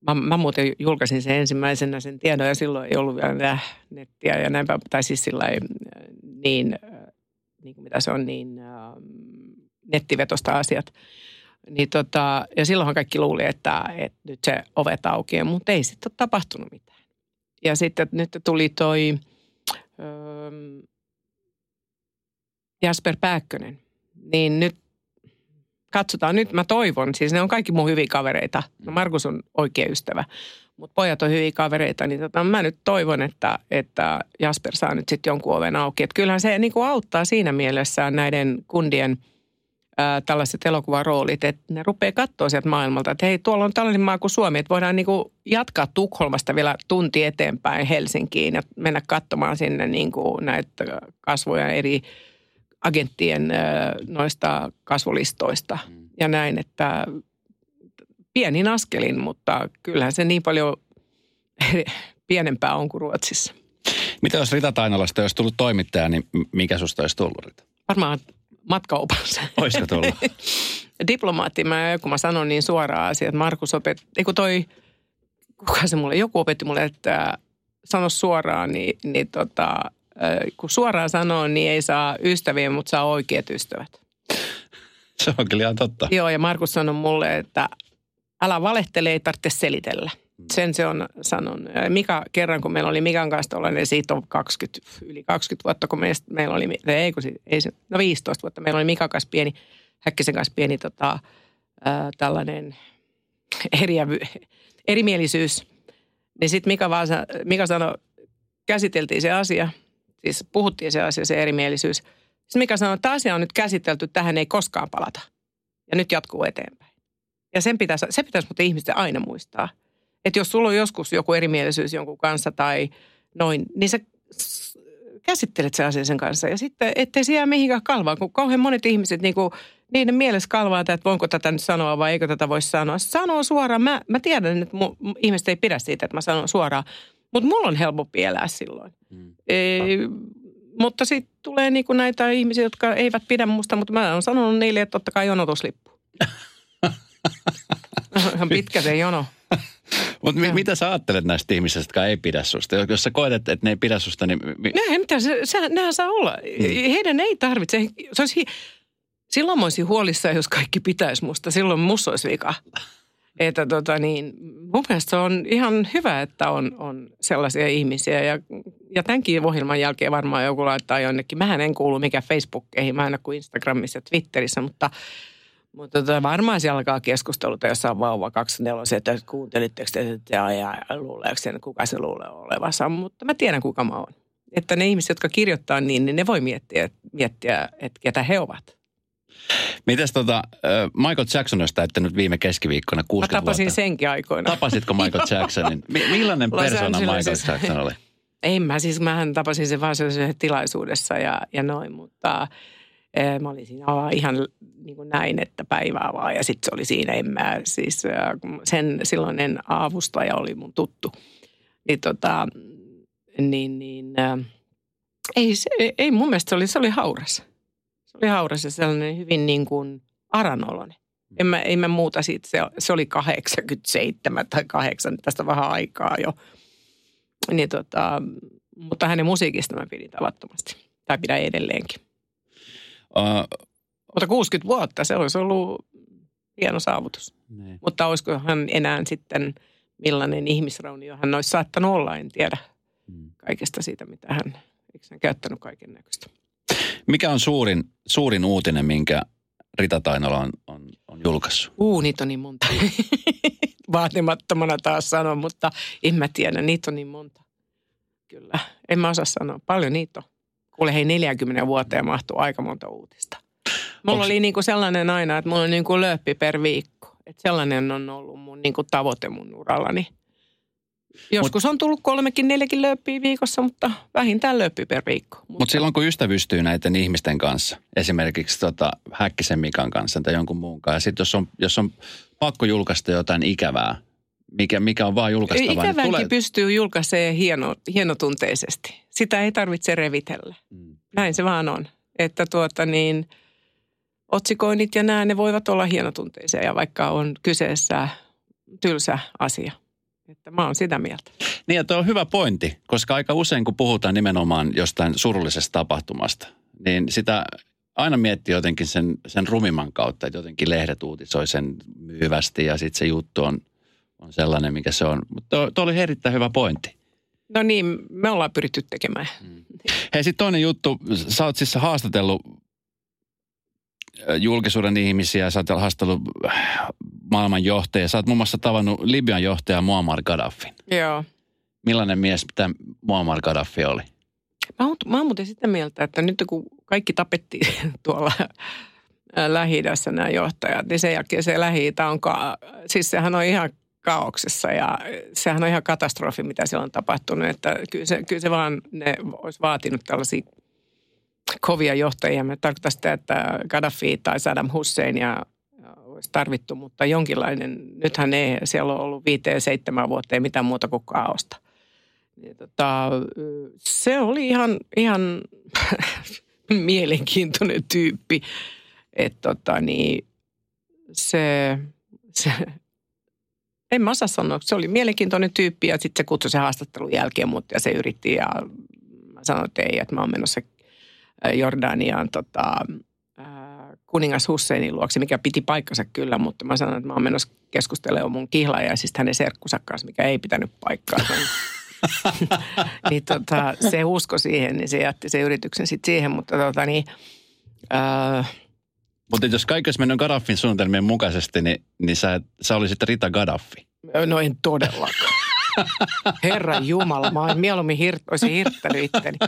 Mä, mä muuten julkaisin sen ensimmäisenä sen tiedon ja silloin ei ollut vielä nettiä ja näinpä, tai siis sillä äh, niin, niin kuin mitä se on, niin nettivetosta asiat. Niin tota, ja silloinhan kaikki luuli, että, että nyt se ovet auki, mutta ei sitten ole tapahtunut mitään. Ja sitten nyt tuli toi ähm, Jasper Pääkkönen. Niin nyt katsotaan nyt, mä toivon, siis ne on kaikki mun hyviä kavereita. No Markus on oikea ystävä, mutta pojat on hyviä kavereita, niin tota, mä nyt toivon, että, että Jasper saa nyt sitten jonkun oven auki. Et kyllähän se niin auttaa siinä mielessä näiden kundien ää, tällaiset elokuvaroolit, että ne rupeaa katsoa sieltä maailmalta, että hei, tuolla on tällainen maa kuin Suomi, että voidaan niin kuin jatkaa Tukholmasta vielä tunti eteenpäin Helsinkiin ja mennä katsomaan sinne niin kuin näitä kasvoja eri – agenttien noista kasvulistoista mm. ja näin, että pienin askelin, mutta kyllähän se niin paljon pienempää on kuin Ruotsissa. Mitä jos Rita Tainalasta olisi tullut toimittaja, niin mikä susta olisi tullut Rita? Varmaan matkaopas. Olisiko tullut? Diplomaatti, mä, kun mä sanon niin suoraan asiat, Markus opet, eikö toi, kuka se mulle, joku opetti mulle, että sano suoraan, niin, niin tota, kun suoraan sanoo, niin ei saa ystäviä, mutta saa oikeat ystävät. Se on kyllä ihan totta. Joo, ja Markus sanoi mulle, että älä valehtele, ei tarvitse selitellä. Sen se on sanon. Mika, kerran kun meillä oli Mikan kanssa tuollainen, siitä on 20, yli 20 vuotta, kun meillä oli, ei kun ei se, no 15 vuotta, meillä oli Mikan kanssa pieni, Häkkisen kanssa pieni tota, ää, tällainen eriävy, erimielisyys. Niin sitten Mika, vaan, Mika sanoi, käsiteltiin se asia – siis puhuttiin se asia, se erimielisyys. Sitten Mika sanoi, että asia on nyt käsitelty, tähän ei koskaan palata. Ja nyt jatkuu eteenpäin. Ja sen pitäisi, se pitäisi mutta ihmisten aina muistaa. Että jos sulla on joskus joku erimielisyys jonkun kanssa tai noin, niin sä käsittelet se asia sen kanssa. Ja sitten ettei se jää mihinkään kalvaan, kun kauhean monet ihmiset niin kuin niiden mielessä kalvaa, että voinko tätä nyt sanoa vai eikö tätä voi sanoa. Sanoo suoraan. Mä, mä tiedän, että mu, ihmiset ei pidä siitä, että mä sanon suoraan. Mutta mulla on helpompi elää silloin. Mm. Ei, mutta sitten tulee niinku näitä ihmisiä, jotka eivät pidä musta, mutta mä oon sanonut niille, että totta kai jonotuslippu. Ihan pitkä se jono. Mutta mi- mitä sä ajattelet näistä ihmisistä, jotka ei pidä susta? Jos sä koet, että, ne ei pidä susta, niin... Mi- ne, mitä, se, se, nehän saa olla. Mm. Heidän ei tarvitse. Se olisi, silloin mä olisin huolissaan, jos kaikki pitäisi musta. Silloin musta olisi vika. Että tota niin, mun mielestä se on ihan hyvä, että on, on sellaisia ihmisiä. Ja, ja tämänkin ohjelman jälkeen varmaan joku laittaa jonnekin. Mähän en kuulu mikä Facebookkeihin, mä en kuin Instagramissa ja Twitterissä, mutta, mutta tota, varmaan siellä alkaa keskusteluta, jossa on vauva 24, että kuuntelitteko te ja, ja luuleeko sen, kuka se luulee olevansa. Mutta mä tiedän, kuka mä oon. Että ne ihmiset, jotka kirjoittaa niin, niin ne voi miettiä, miettiä että ketä he ovat. Mites tota, Michael Jackson olisi täyttänyt viime keskiviikkona 60 Mä tapasin vuotta. senkin aikoina. Tapasitko Michael Jacksonin? Millainen persona Michael Jackson oli? Ei mä siis, mähän tapasin sen vaan sellaisessa tilaisuudessa ja, ja noin, mutta mä olin siinä ihan niin kuin näin, että päivää vaan ja sitten se oli siinä, en mä siis sen silloinen avustaja oli mun tuttu. Niin tota, niin, niin ei, se, ei mun mielestä se oli, se oli hauras oli hauras ja sellainen hyvin niin kuin aranolone. En mä, en mä muuta siitä, se, se oli 87 tai 8, tästä vähän aikaa jo. Niin tota, mutta hänen musiikista mä pidin tavattomasti. Tai pidän edelleenkin. Uh, mutta 60 vuotta, se olisi ollut hieno saavutus. Ne. Niin. Mutta olisiko hän enää sitten millainen ihmisraunio hän olisi saattanut olla, en tiedä. Hmm. Kaikesta siitä, mitä hän, eikö hän käyttänyt kaiken näköistä. Mikä on suurin, suurin uutinen, minkä Rita Tainola on, on, on julkaissut? Uu, niitä on niin monta. Vaatimattomana taas sanon, mutta en mä tiedä, niitä on niin monta. Kyllä, en mä osaa sanoa. Paljon niitä on. Kuule, hei 40 vuoteen mahtuu aika monta uutista. Mulla Onks... oli niinku sellainen aina, että mulla on niinku lööppi per viikko. Että sellainen on ollut mun niinku tavoite mun urallani. Joskus on tullut kolmekin, neljäkin lööppiä viikossa, mutta vähintään lööppi per viikko. Mutta Mut silloin kun ystävystyy näiden ihmisten kanssa, esimerkiksi tota Häkkisen Mikan kanssa tai jonkun muun kanssa, ja sitten jos on, jos on pakko julkaista jotain ikävää, mikä, mikä on vaan julkaistava. Niin Ikävänkin tulee... pystyy julkaisemaan hieno, hienotunteisesti. Sitä ei tarvitse revitellä. Mm. Näin se vaan on. Että tuota niin, otsikoinnit ja nämä, ne voivat olla hienotunteisia ja vaikka on kyseessä tylsä asia – että mä oon sitä mieltä. Niin ja tuo on hyvä pointti, koska aika usein kun puhutaan nimenomaan jostain surullisesta tapahtumasta, niin sitä aina miettii jotenkin sen, sen rumimman kautta, että jotenkin lehdet uutisoi sen myyvästi ja sitten se juttu on, on sellainen, mikä se on. Mutta tuo, oli erittäin hyvä pointti. No niin, me ollaan pyritty tekemään. Mm. Hei, sitten toinen juttu. Sä oot siis haastatellut julkisuuden ihmisiä, sä oot haastellut maailman johtaja. Sä oot muun muassa tavannut Libyan johtaja Muammar Gaddafin. Joo. Millainen mies tämä Muammar Gaddafi oli? Mä oon, mä oon muuten sitä mieltä, että nyt kun kaikki tapettiin tuolla lähi nämä johtajat, niin sen jälkeen se lähi on, ka- siis sehän on ihan kaauksessa ja sehän on ihan katastrofi, mitä siellä on tapahtunut. Että kyllä se, kyllä se vaan, ne olisi vaatinut tällaisia kovia johtajia. Me tarkoittaa sitä, että Gaddafi tai Saddam Hussein ja olisi tarvittu, mutta jonkinlainen, nythän ei siellä ole ollut viiteen seitsemän vuotta, ei mitään muuta kuin kaaosta. Ja tota, se oli ihan, ihan mielenkiintoinen tyyppi, että tota, niin, se, se, en mä osaa sanoa, se oli mielenkiintoinen tyyppi ja sitten se kutsui se haastattelun jälkeen mut ja se yritti ja mä sanoin, että ei, että mä oon menossa Jordaniaan tota, kuningas Husseinin luokse, mikä piti paikkansa kyllä, mutta mä sanoin, että mä oon menossa keskustelemaan mun kihlaajaisista hänen serkkunsa kanssa, mikä ei pitänyt paikkaa. niin tota, se usko siihen, niin se jätti sen yrityksen sitten siihen, mutta tota niin... Äh, mutta jos kaikki olisi mennyt Gaddafin suunnitelmien mukaisesti, niin, niin sä, sä olisit Rita Gaddafi. No en todellakaan. Herra Jumala, mä mieluummin hir, olisin hirttänyt itteni.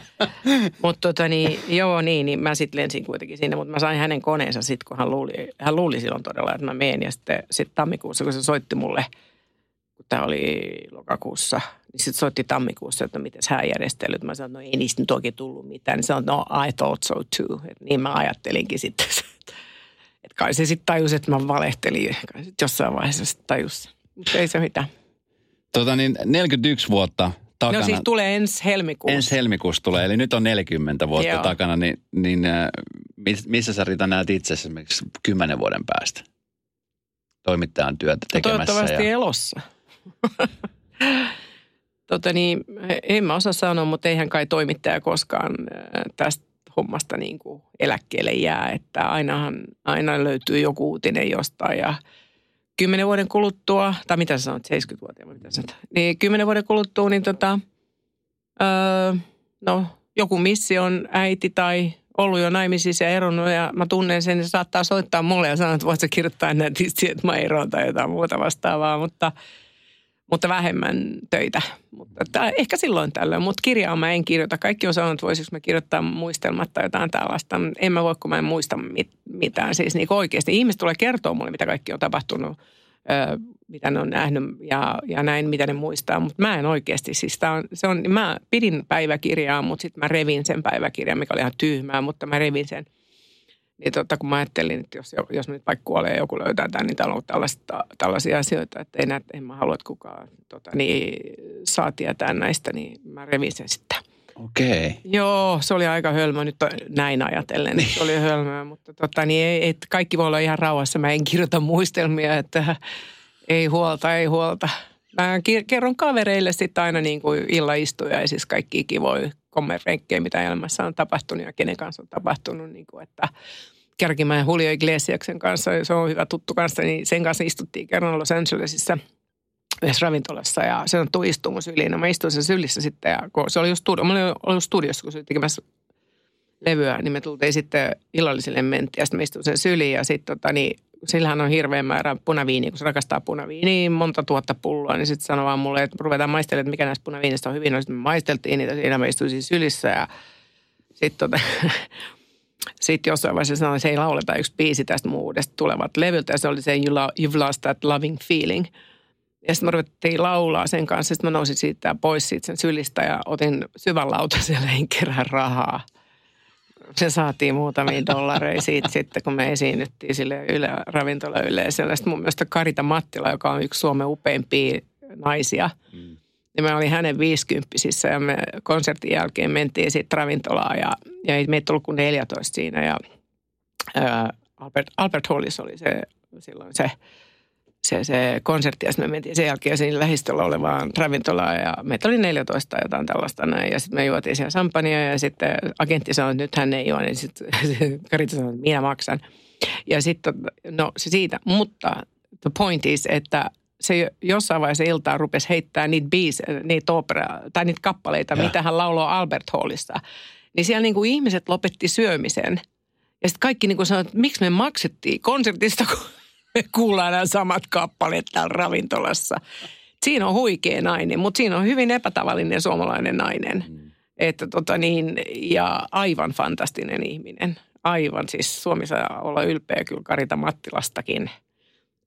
Mutta tota niin, joo niin, niin mä sitten lensin kuitenkin sinne, mutta mä sain hänen koneensa sitten, kun hän luuli, hän luuli silloin todella, että mä menen. Ja sitten sit tammikuussa, kun se soitti mulle, kun tämä oli lokakuussa, niin sitten soitti tammikuussa, että miten hän järjestelyt. Mä sanoin, no ei niistä nyt oikein tullut mitään. Niin sanoin, no I thought so too. Et niin mä ajattelinkin sitten. Et kai se sitten tajusi, että mä valehtelin. Kai sit jossain vaiheessa sitten tajusi. Mutta ei se mitään. Tota niin, 41 vuotta takana. No siis tulee ensi helmikuussa. Ensi helmikuussa tulee, eli nyt on 40 vuotta Joo. takana, niin, niin äh, mis- missä sä Rita näet itse esimerkiksi 10 vuoden päästä toimittajan työtä No tekemässä? toivottavasti ja... elossa. tota niin, en mä osaa sanoa, mutta eihän kai toimittaja koskaan äh, tästä hommasta niin kuin eläkkeelle jää. Että ainahan, aina löytyy joku uutinen jostain ja kymmenen vuoden kuluttua, tai mitä sä sanot, 70-vuotiaana, vai mitä sä sanot, niin kymmenen vuoden kuluttua, niin tota, öö, no joku missi on äiti tai ollut jo naimisissa ja eronnut ja mä tunnen sen, niin se saattaa soittaa mulle ja sanoa, että voit sä kirjoittaa nätisti, että mä eroon tai jotain muuta vastaavaa, mutta, mutta vähemmän töitä. Mutta tää, ehkä silloin tällöin, mutta kirjaa mä en kirjoita. Kaikki on sanonut, että voisiko mä kirjoittaa muistelmat tai jotain tällaista. En mä voi, kun mä en muista mit, mitään. Siis niin oikeasti ihmiset tulee kertoa mulle, mitä kaikki on tapahtunut, ö, mitä ne on nähnyt ja, ja näin, mitä ne muistaa. Mutta mä en oikeasti, siis tää on, se on, mä pidin päiväkirjaa, mutta sitten mä revin sen päiväkirjan, mikä oli ihan tyhmää, mutta mä revin sen. Niin totta, kun mä ajattelin, että jos, jos nyt vaikka kuolee ja joku löytää tämän, niin täällä on tällaista, tällaisia asioita, että ei näet, en mä halua, että kukaan tota, niin, saa tietää näistä, niin mä revin sen sitten. Okei. Okay. Joo, se oli aika hölmö nyt näin ajatellen. Niin. Se oli hölmöä, mutta tota, niin ei, et kaikki voi olla ihan rauhassa. Mä en kirjoita muistelmia, että ei huolta, ei huolta. Mä kerron kavereille sitten aina niin kuin illaistujaisissa kaikki kivoja kommervenkkejä, mitä elämässä on tapahtunut ja kenen kanssa on tapahtunut. Niin kuin, että Kärkimäen Julio Iglesiaksen kanssa, se on hyvä tuttu kanssa, niin sen kanssa istuttiin kerran Los Angelesissa yhdessä ravintolassa ja se on mun syliin. Ja mä istuin sen sylissä sitten ja kun se oli just, studio, mä olin ollut studiossa, kun se oli tekemässä levyä, niin me tultiin sitten illallisille mentiin ja sitten mä istuin sen syliin ja sitten tota, niin, sillähän on hirveän määrä punaviiniä, kun se rakastaa punaviiniä, monta tuhatta pulloa, niin sitten sanoi vaan mulle, että ruvetaan maistelemaan, että mikä näistä punaviinistä on hyvin. No sitten me maisteltiin niitä, siinä mä istuin siinä sylissä ja sitten tota, sitten jossain vaiheessa sanoin, että se ei lauleta yksi biisi tästä mun uudesta tulevat levyltä ja se oli se You've Lost That Loving Feeling. Ja sitten me ruvettiin laulaa sen kanssa, sitten mä nousin siitä pois siitä sen sylistä ja otin syvän lautaselle kerran rahaa. Se saatiin muutamia dollareja siitä sitten, kun me esiinnyttiin sille yle, ravintolayleisölle. Sitten mun mielestä Karita Mattila, joka on yksi Suomen upeimpia naisia, mm. niin mä olin hänen viisikymppisissä ja me konsertin jälkeen mentiin sitten ravintolaan ja, ja ei meitä ollut kuin 14 siinä ja ää, Albert, Albert Hallis oli se silloin se se, se konsertti ja sitten me mentiin sen jälkeen siinä lähistöllä olevaan ravintolaan ja meitä oli 14 tai jotain tällaista näin. Ja sitten me juotiin siellä champagnea ja sitten agentti sanoi, että nyt hän ei juo, niin sitten Karita sanoi, että minä maksan. Ja sitten, no se siitä, mutta the point is, että se jossain vaiheessa iltaa rupesi heittää niitä biisejä, niitä opera, tai niitä kappaleita, Ja. mitä hän lauloi Albert Hallissa. Niin siellä niin kuin ihmiset lopetti syömisen. Ja sitten kaikki niin kuin sanoivat, että miksi me maksettiin konsertista, kun me kuullaan nämä samat kappaleet täällä ravintolassa. Siinä on huikea nainen, mutta siinä on hyvin epätavallinen suomalainen nainen. Mm. Että tota niin, ja aivan fantastinen ihminen. Aivan, siis Suomi saa olla ylpeä kyllä Karita Mattilastakin.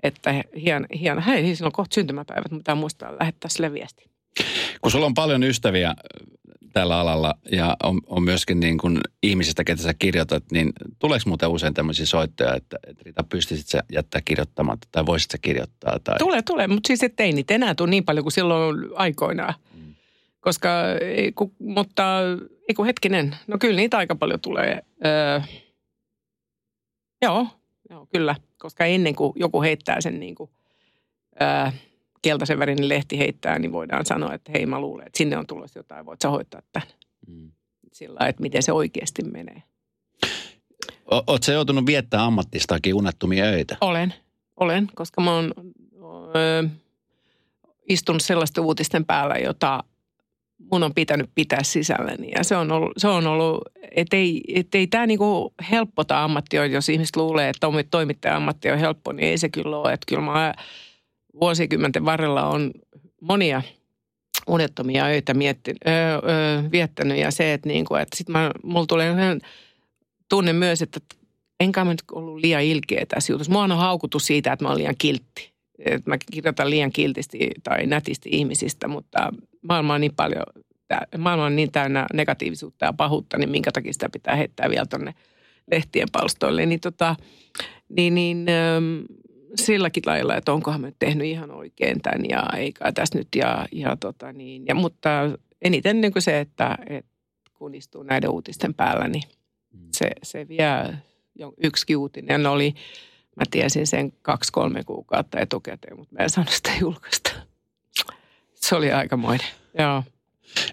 Että hieno, hieno. hei, siinä on kohta syntymäpäivät, mutta muistaa lähettää sille viesti. Kun sulla on paljon ystäviä tällä alalla ja on, on myöskin niin kuin ihmisistä, ketä sä kirjoitat, niin tuleeko muuten usein tämmöisiä soittoja, että, että Rita, pystyisit sä jättää kirjoittamatta tai voisit sä kirjoittaa? Tai... Tulee, tulee, mutta siis ettei niitä enää tule niin paljon kuin silloin aikoinaan. Mm. Koska, ei, ku, mutta ei kun hetkinen, no kyllä niitä aika paljon tulee. Öö, joo, joo, kyllä. Koska ennen kuin joku heittää sen niin kuin, öö, keltaisen värinen lehti heittää, niin voidaan sanoa, että hei mä luulen, että sinne on tulossa jotain, voit sä hoitaa tämän. Mm. Sillä että miten se oikeasti menee. O- sä joutunut viettää ammattistakin unettomia öitä? Olen, olen, koska mä oon istunut sellaisten uutisten päällä, jota mun on pitänyt pitää sisälläni. Ja se on ollut, se on ollut ettei, ettei tämä niinku helppota ammattia, jos ihmiset luulee, että toimittaja ammatti on helppo, niin ei se kyllä ole. Että kyllä mä vuosikymmenten varrella on monia unettomia öitä mietti, ö, ö, viettänyt ja se, että, niinku, että sitten mulla tulee tunne myös, että enkä mä nyt ollut liian ilkeä tässä jutussa. Mua on haukuttu siitä, että mä oon liian kiltti. Että mä kirjoitan liian kiltisti tai nätisti ihmisistä, mutta maailma on niin paljon, maailma on niin täynnä negatiivisuutta ja pahuutta, niin minkä takia sitä pitää heittää vielä tonne lehtien palstoille. Niin, tota, niin, niin silläkin lailla, että onkohan me tehnyt ihan oikein tämän ja eikä tässä nyt ja, ja, tota niin, ja mutta eniten niin kuin se, että, että kun istuu näiden uutisten päällä, niin se, se vie yksi uutinen oli, mä tiesin sen kaksi-kolme kuukautta etukäteen, mutta mä en saanut sitä julkaista. Se oli aikamoinen, joo.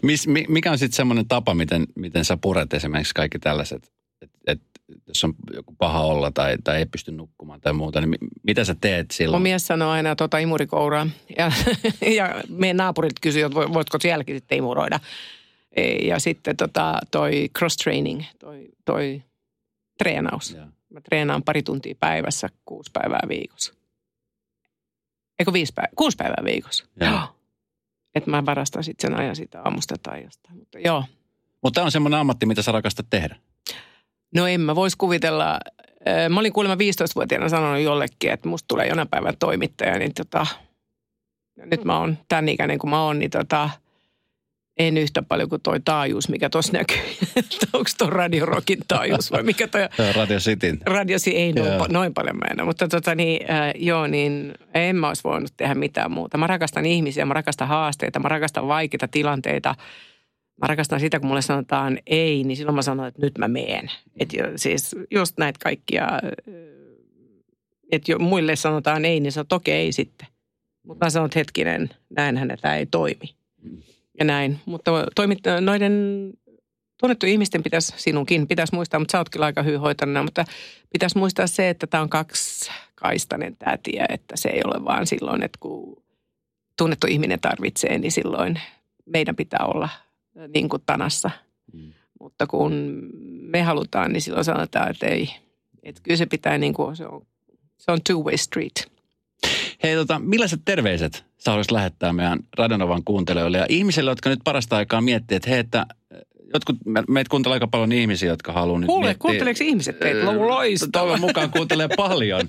Mis, mikä on sitten semmoinen tapa, miten, miten sä puret esimerkiksi kaikki tällaiset, että et, jos on joku paha olla tai, tai ei pysty nukkumaan tai muuta, niin mitä sä teet silloin? Mun mies sanoo aina tota imurikouraa ja, ja meidän naapurit kysyvät, että voitko sielläkin sitten imuroida. Ja sitten tota, toi cross-training, toi, toi treenaus. Ja. Mä treenaan pari tuntia päivässä, kuusi päivää viikossa. Eikö viisi päivää? Kuusi päivää viikossa. Joo. Että mä varastan sitten sen ajan siitä aamusta tai jostain. Mutta joo. Mutta tämä on semmoinen ammatti, mitä sä rakastat tehdä. No en mä vois kuvitella. Mä olin kuulemma 15-vuotiaana sanonut jollekin, että musta tulee jonain päivän toimittaja. Niin tota, nyt mä oon tämän ikäinen kuin mä oon, niin tota, en yhtä paljon kuin toi taajuus, mikä tuossa näkyy. Onko tuo Radio Rockin taajuus vai mikä toi? Radio Cityn. Radio City, ei noin, noin paljon mä en Mutta tota niin, äh, joo, niin en mä olisi voinut tehdä mitään muuta. Mä rakastan ihmisiä, mä rakastan haasteita, mä rakastan vaikeita tilanteita. Mä rakastan sitä, kun mulle sanotaan ei, niin silloin mä sanon, että nyt mä meen. Että siis just näitä kaikkia, että muille sanotaan ei, niin sanoo, okei ei sitten. Mutta mä sanon, että hetkinen, näinhän tämä ei toimi ja näin. Mutta toimit, noiden tunnettu ihmisten pitäisi, sinunkin pitäisi muistaa, mutta sä ootkin aika hyvin hoitanut, mutta pitäisi muistaa se, että tämä on kaistanen tämä tie, että se ei ole vaan silloin, että kun tunnettu ihminen tarvitsee, niin silloin meidän pitää olla niin kuin tanassa. Mm. Mutta kun me halutaan, niin silloin sanotaan, että ei. Että kyllä se pitää niin kuin, se on, se on two-way street. Hei, tota, millaiset terveiset sä haluaisit lähettää meidän Radonovan kuuntelijoille ja ihmisille, jotka nyt parasta aikaa miettii, että hei, että jotkut, meitä kuuntelee aika paljon ihmisiä, jotka haluaa nyt Kuule, miettiä. kuunteleeko ihmiset teitä? Loistava. Toivon mukaan kuuntelee paljon.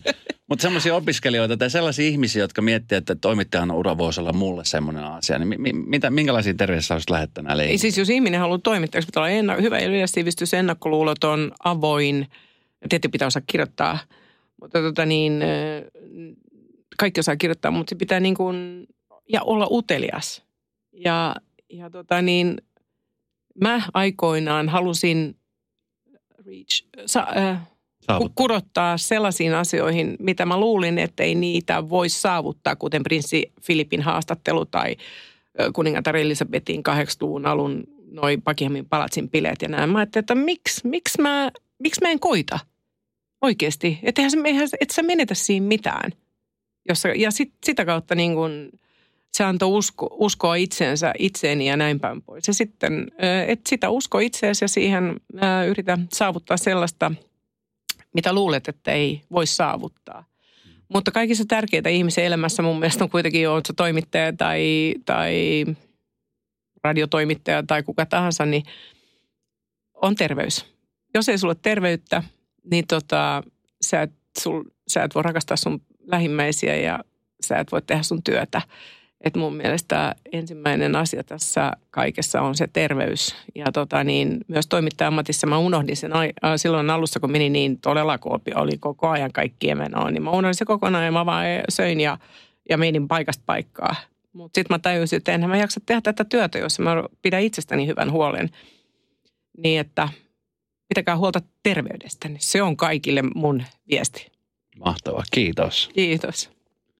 Mutta semmoisia opiskelijoita tai sellaisia ihmisiä, jotka miettii, että toimittajan ura voisi olla mulle semmoinen asia. Niin mi, mitä, minkälaisia terveisiä olisit lähettää näille Ei siis jos ihminen haluaa toimittajaksi, pitää olla enna, hyvä yleissivistys, ennakkoluuloton, avoin. Tietysti pitää osaa kirjoittaa. Mutta tota niin, kaikki osaa kirjoittaa, mutta se pitää niin kuin, ja olla utelias. Ja, ja tota niin, mä aikoinaan halusin reach, sa, äh, kurottaa sellaisiin asioihin, mitä mä luulin, että ei niitä voi saavuttaa, kuten prinssi Filipin haastattelu tai kuningatar Elisabetin 80-luvun alun noin Buckinghamin palatsin bileet ja näin. Mä ajattelin, että miksi, miksi, mä, miksi mä en koita oikeasti? Että et sä menetä siinä mitään. Jossa, ja sit, sitä kautta niin kun, se antoi usko, uskoa itseensä, itseeni ja näin päin pois. Ja sitten, että sitä usko itseesi ja siihen yritä saavuttaa sellaista, mitä luulet, että ei voi saavuttaa. Mutta kaikissa tärkeitä ihmisen elämässä mun mielestä on kuitenkin, oot se toimittaja tai, tai radiotoimittaja tai kuka tahansa, niin on terveys. Jos ei sulle terveyttä, niin tota, sä, et, sul, sä et voi rakastaa sun lähimmäisiä ja sä et voi tehdä sun työtä. Et mun mielestä ensimmäinen asia tässä kaikessa on se terveys. Ja tota niin, myös toimittaja-ammatissa mä unohdin sen silloin alussa, kun meni niin todella koopi, oli koko ajan kaikki menoa, niin mä unohdin se kokonaan ja mä vaan söin ja, ja menin paikasta paikkaa. Mutta sitten mä tajusin, että enhän mä jaksa tehdä tätä työtä, jos mä pidän itsestäni hyvän huolen. Niin että pitäkää huolta terveydestäni. Se on kaikille mun viesti. Mahtavaa, kiitos. Kiitos.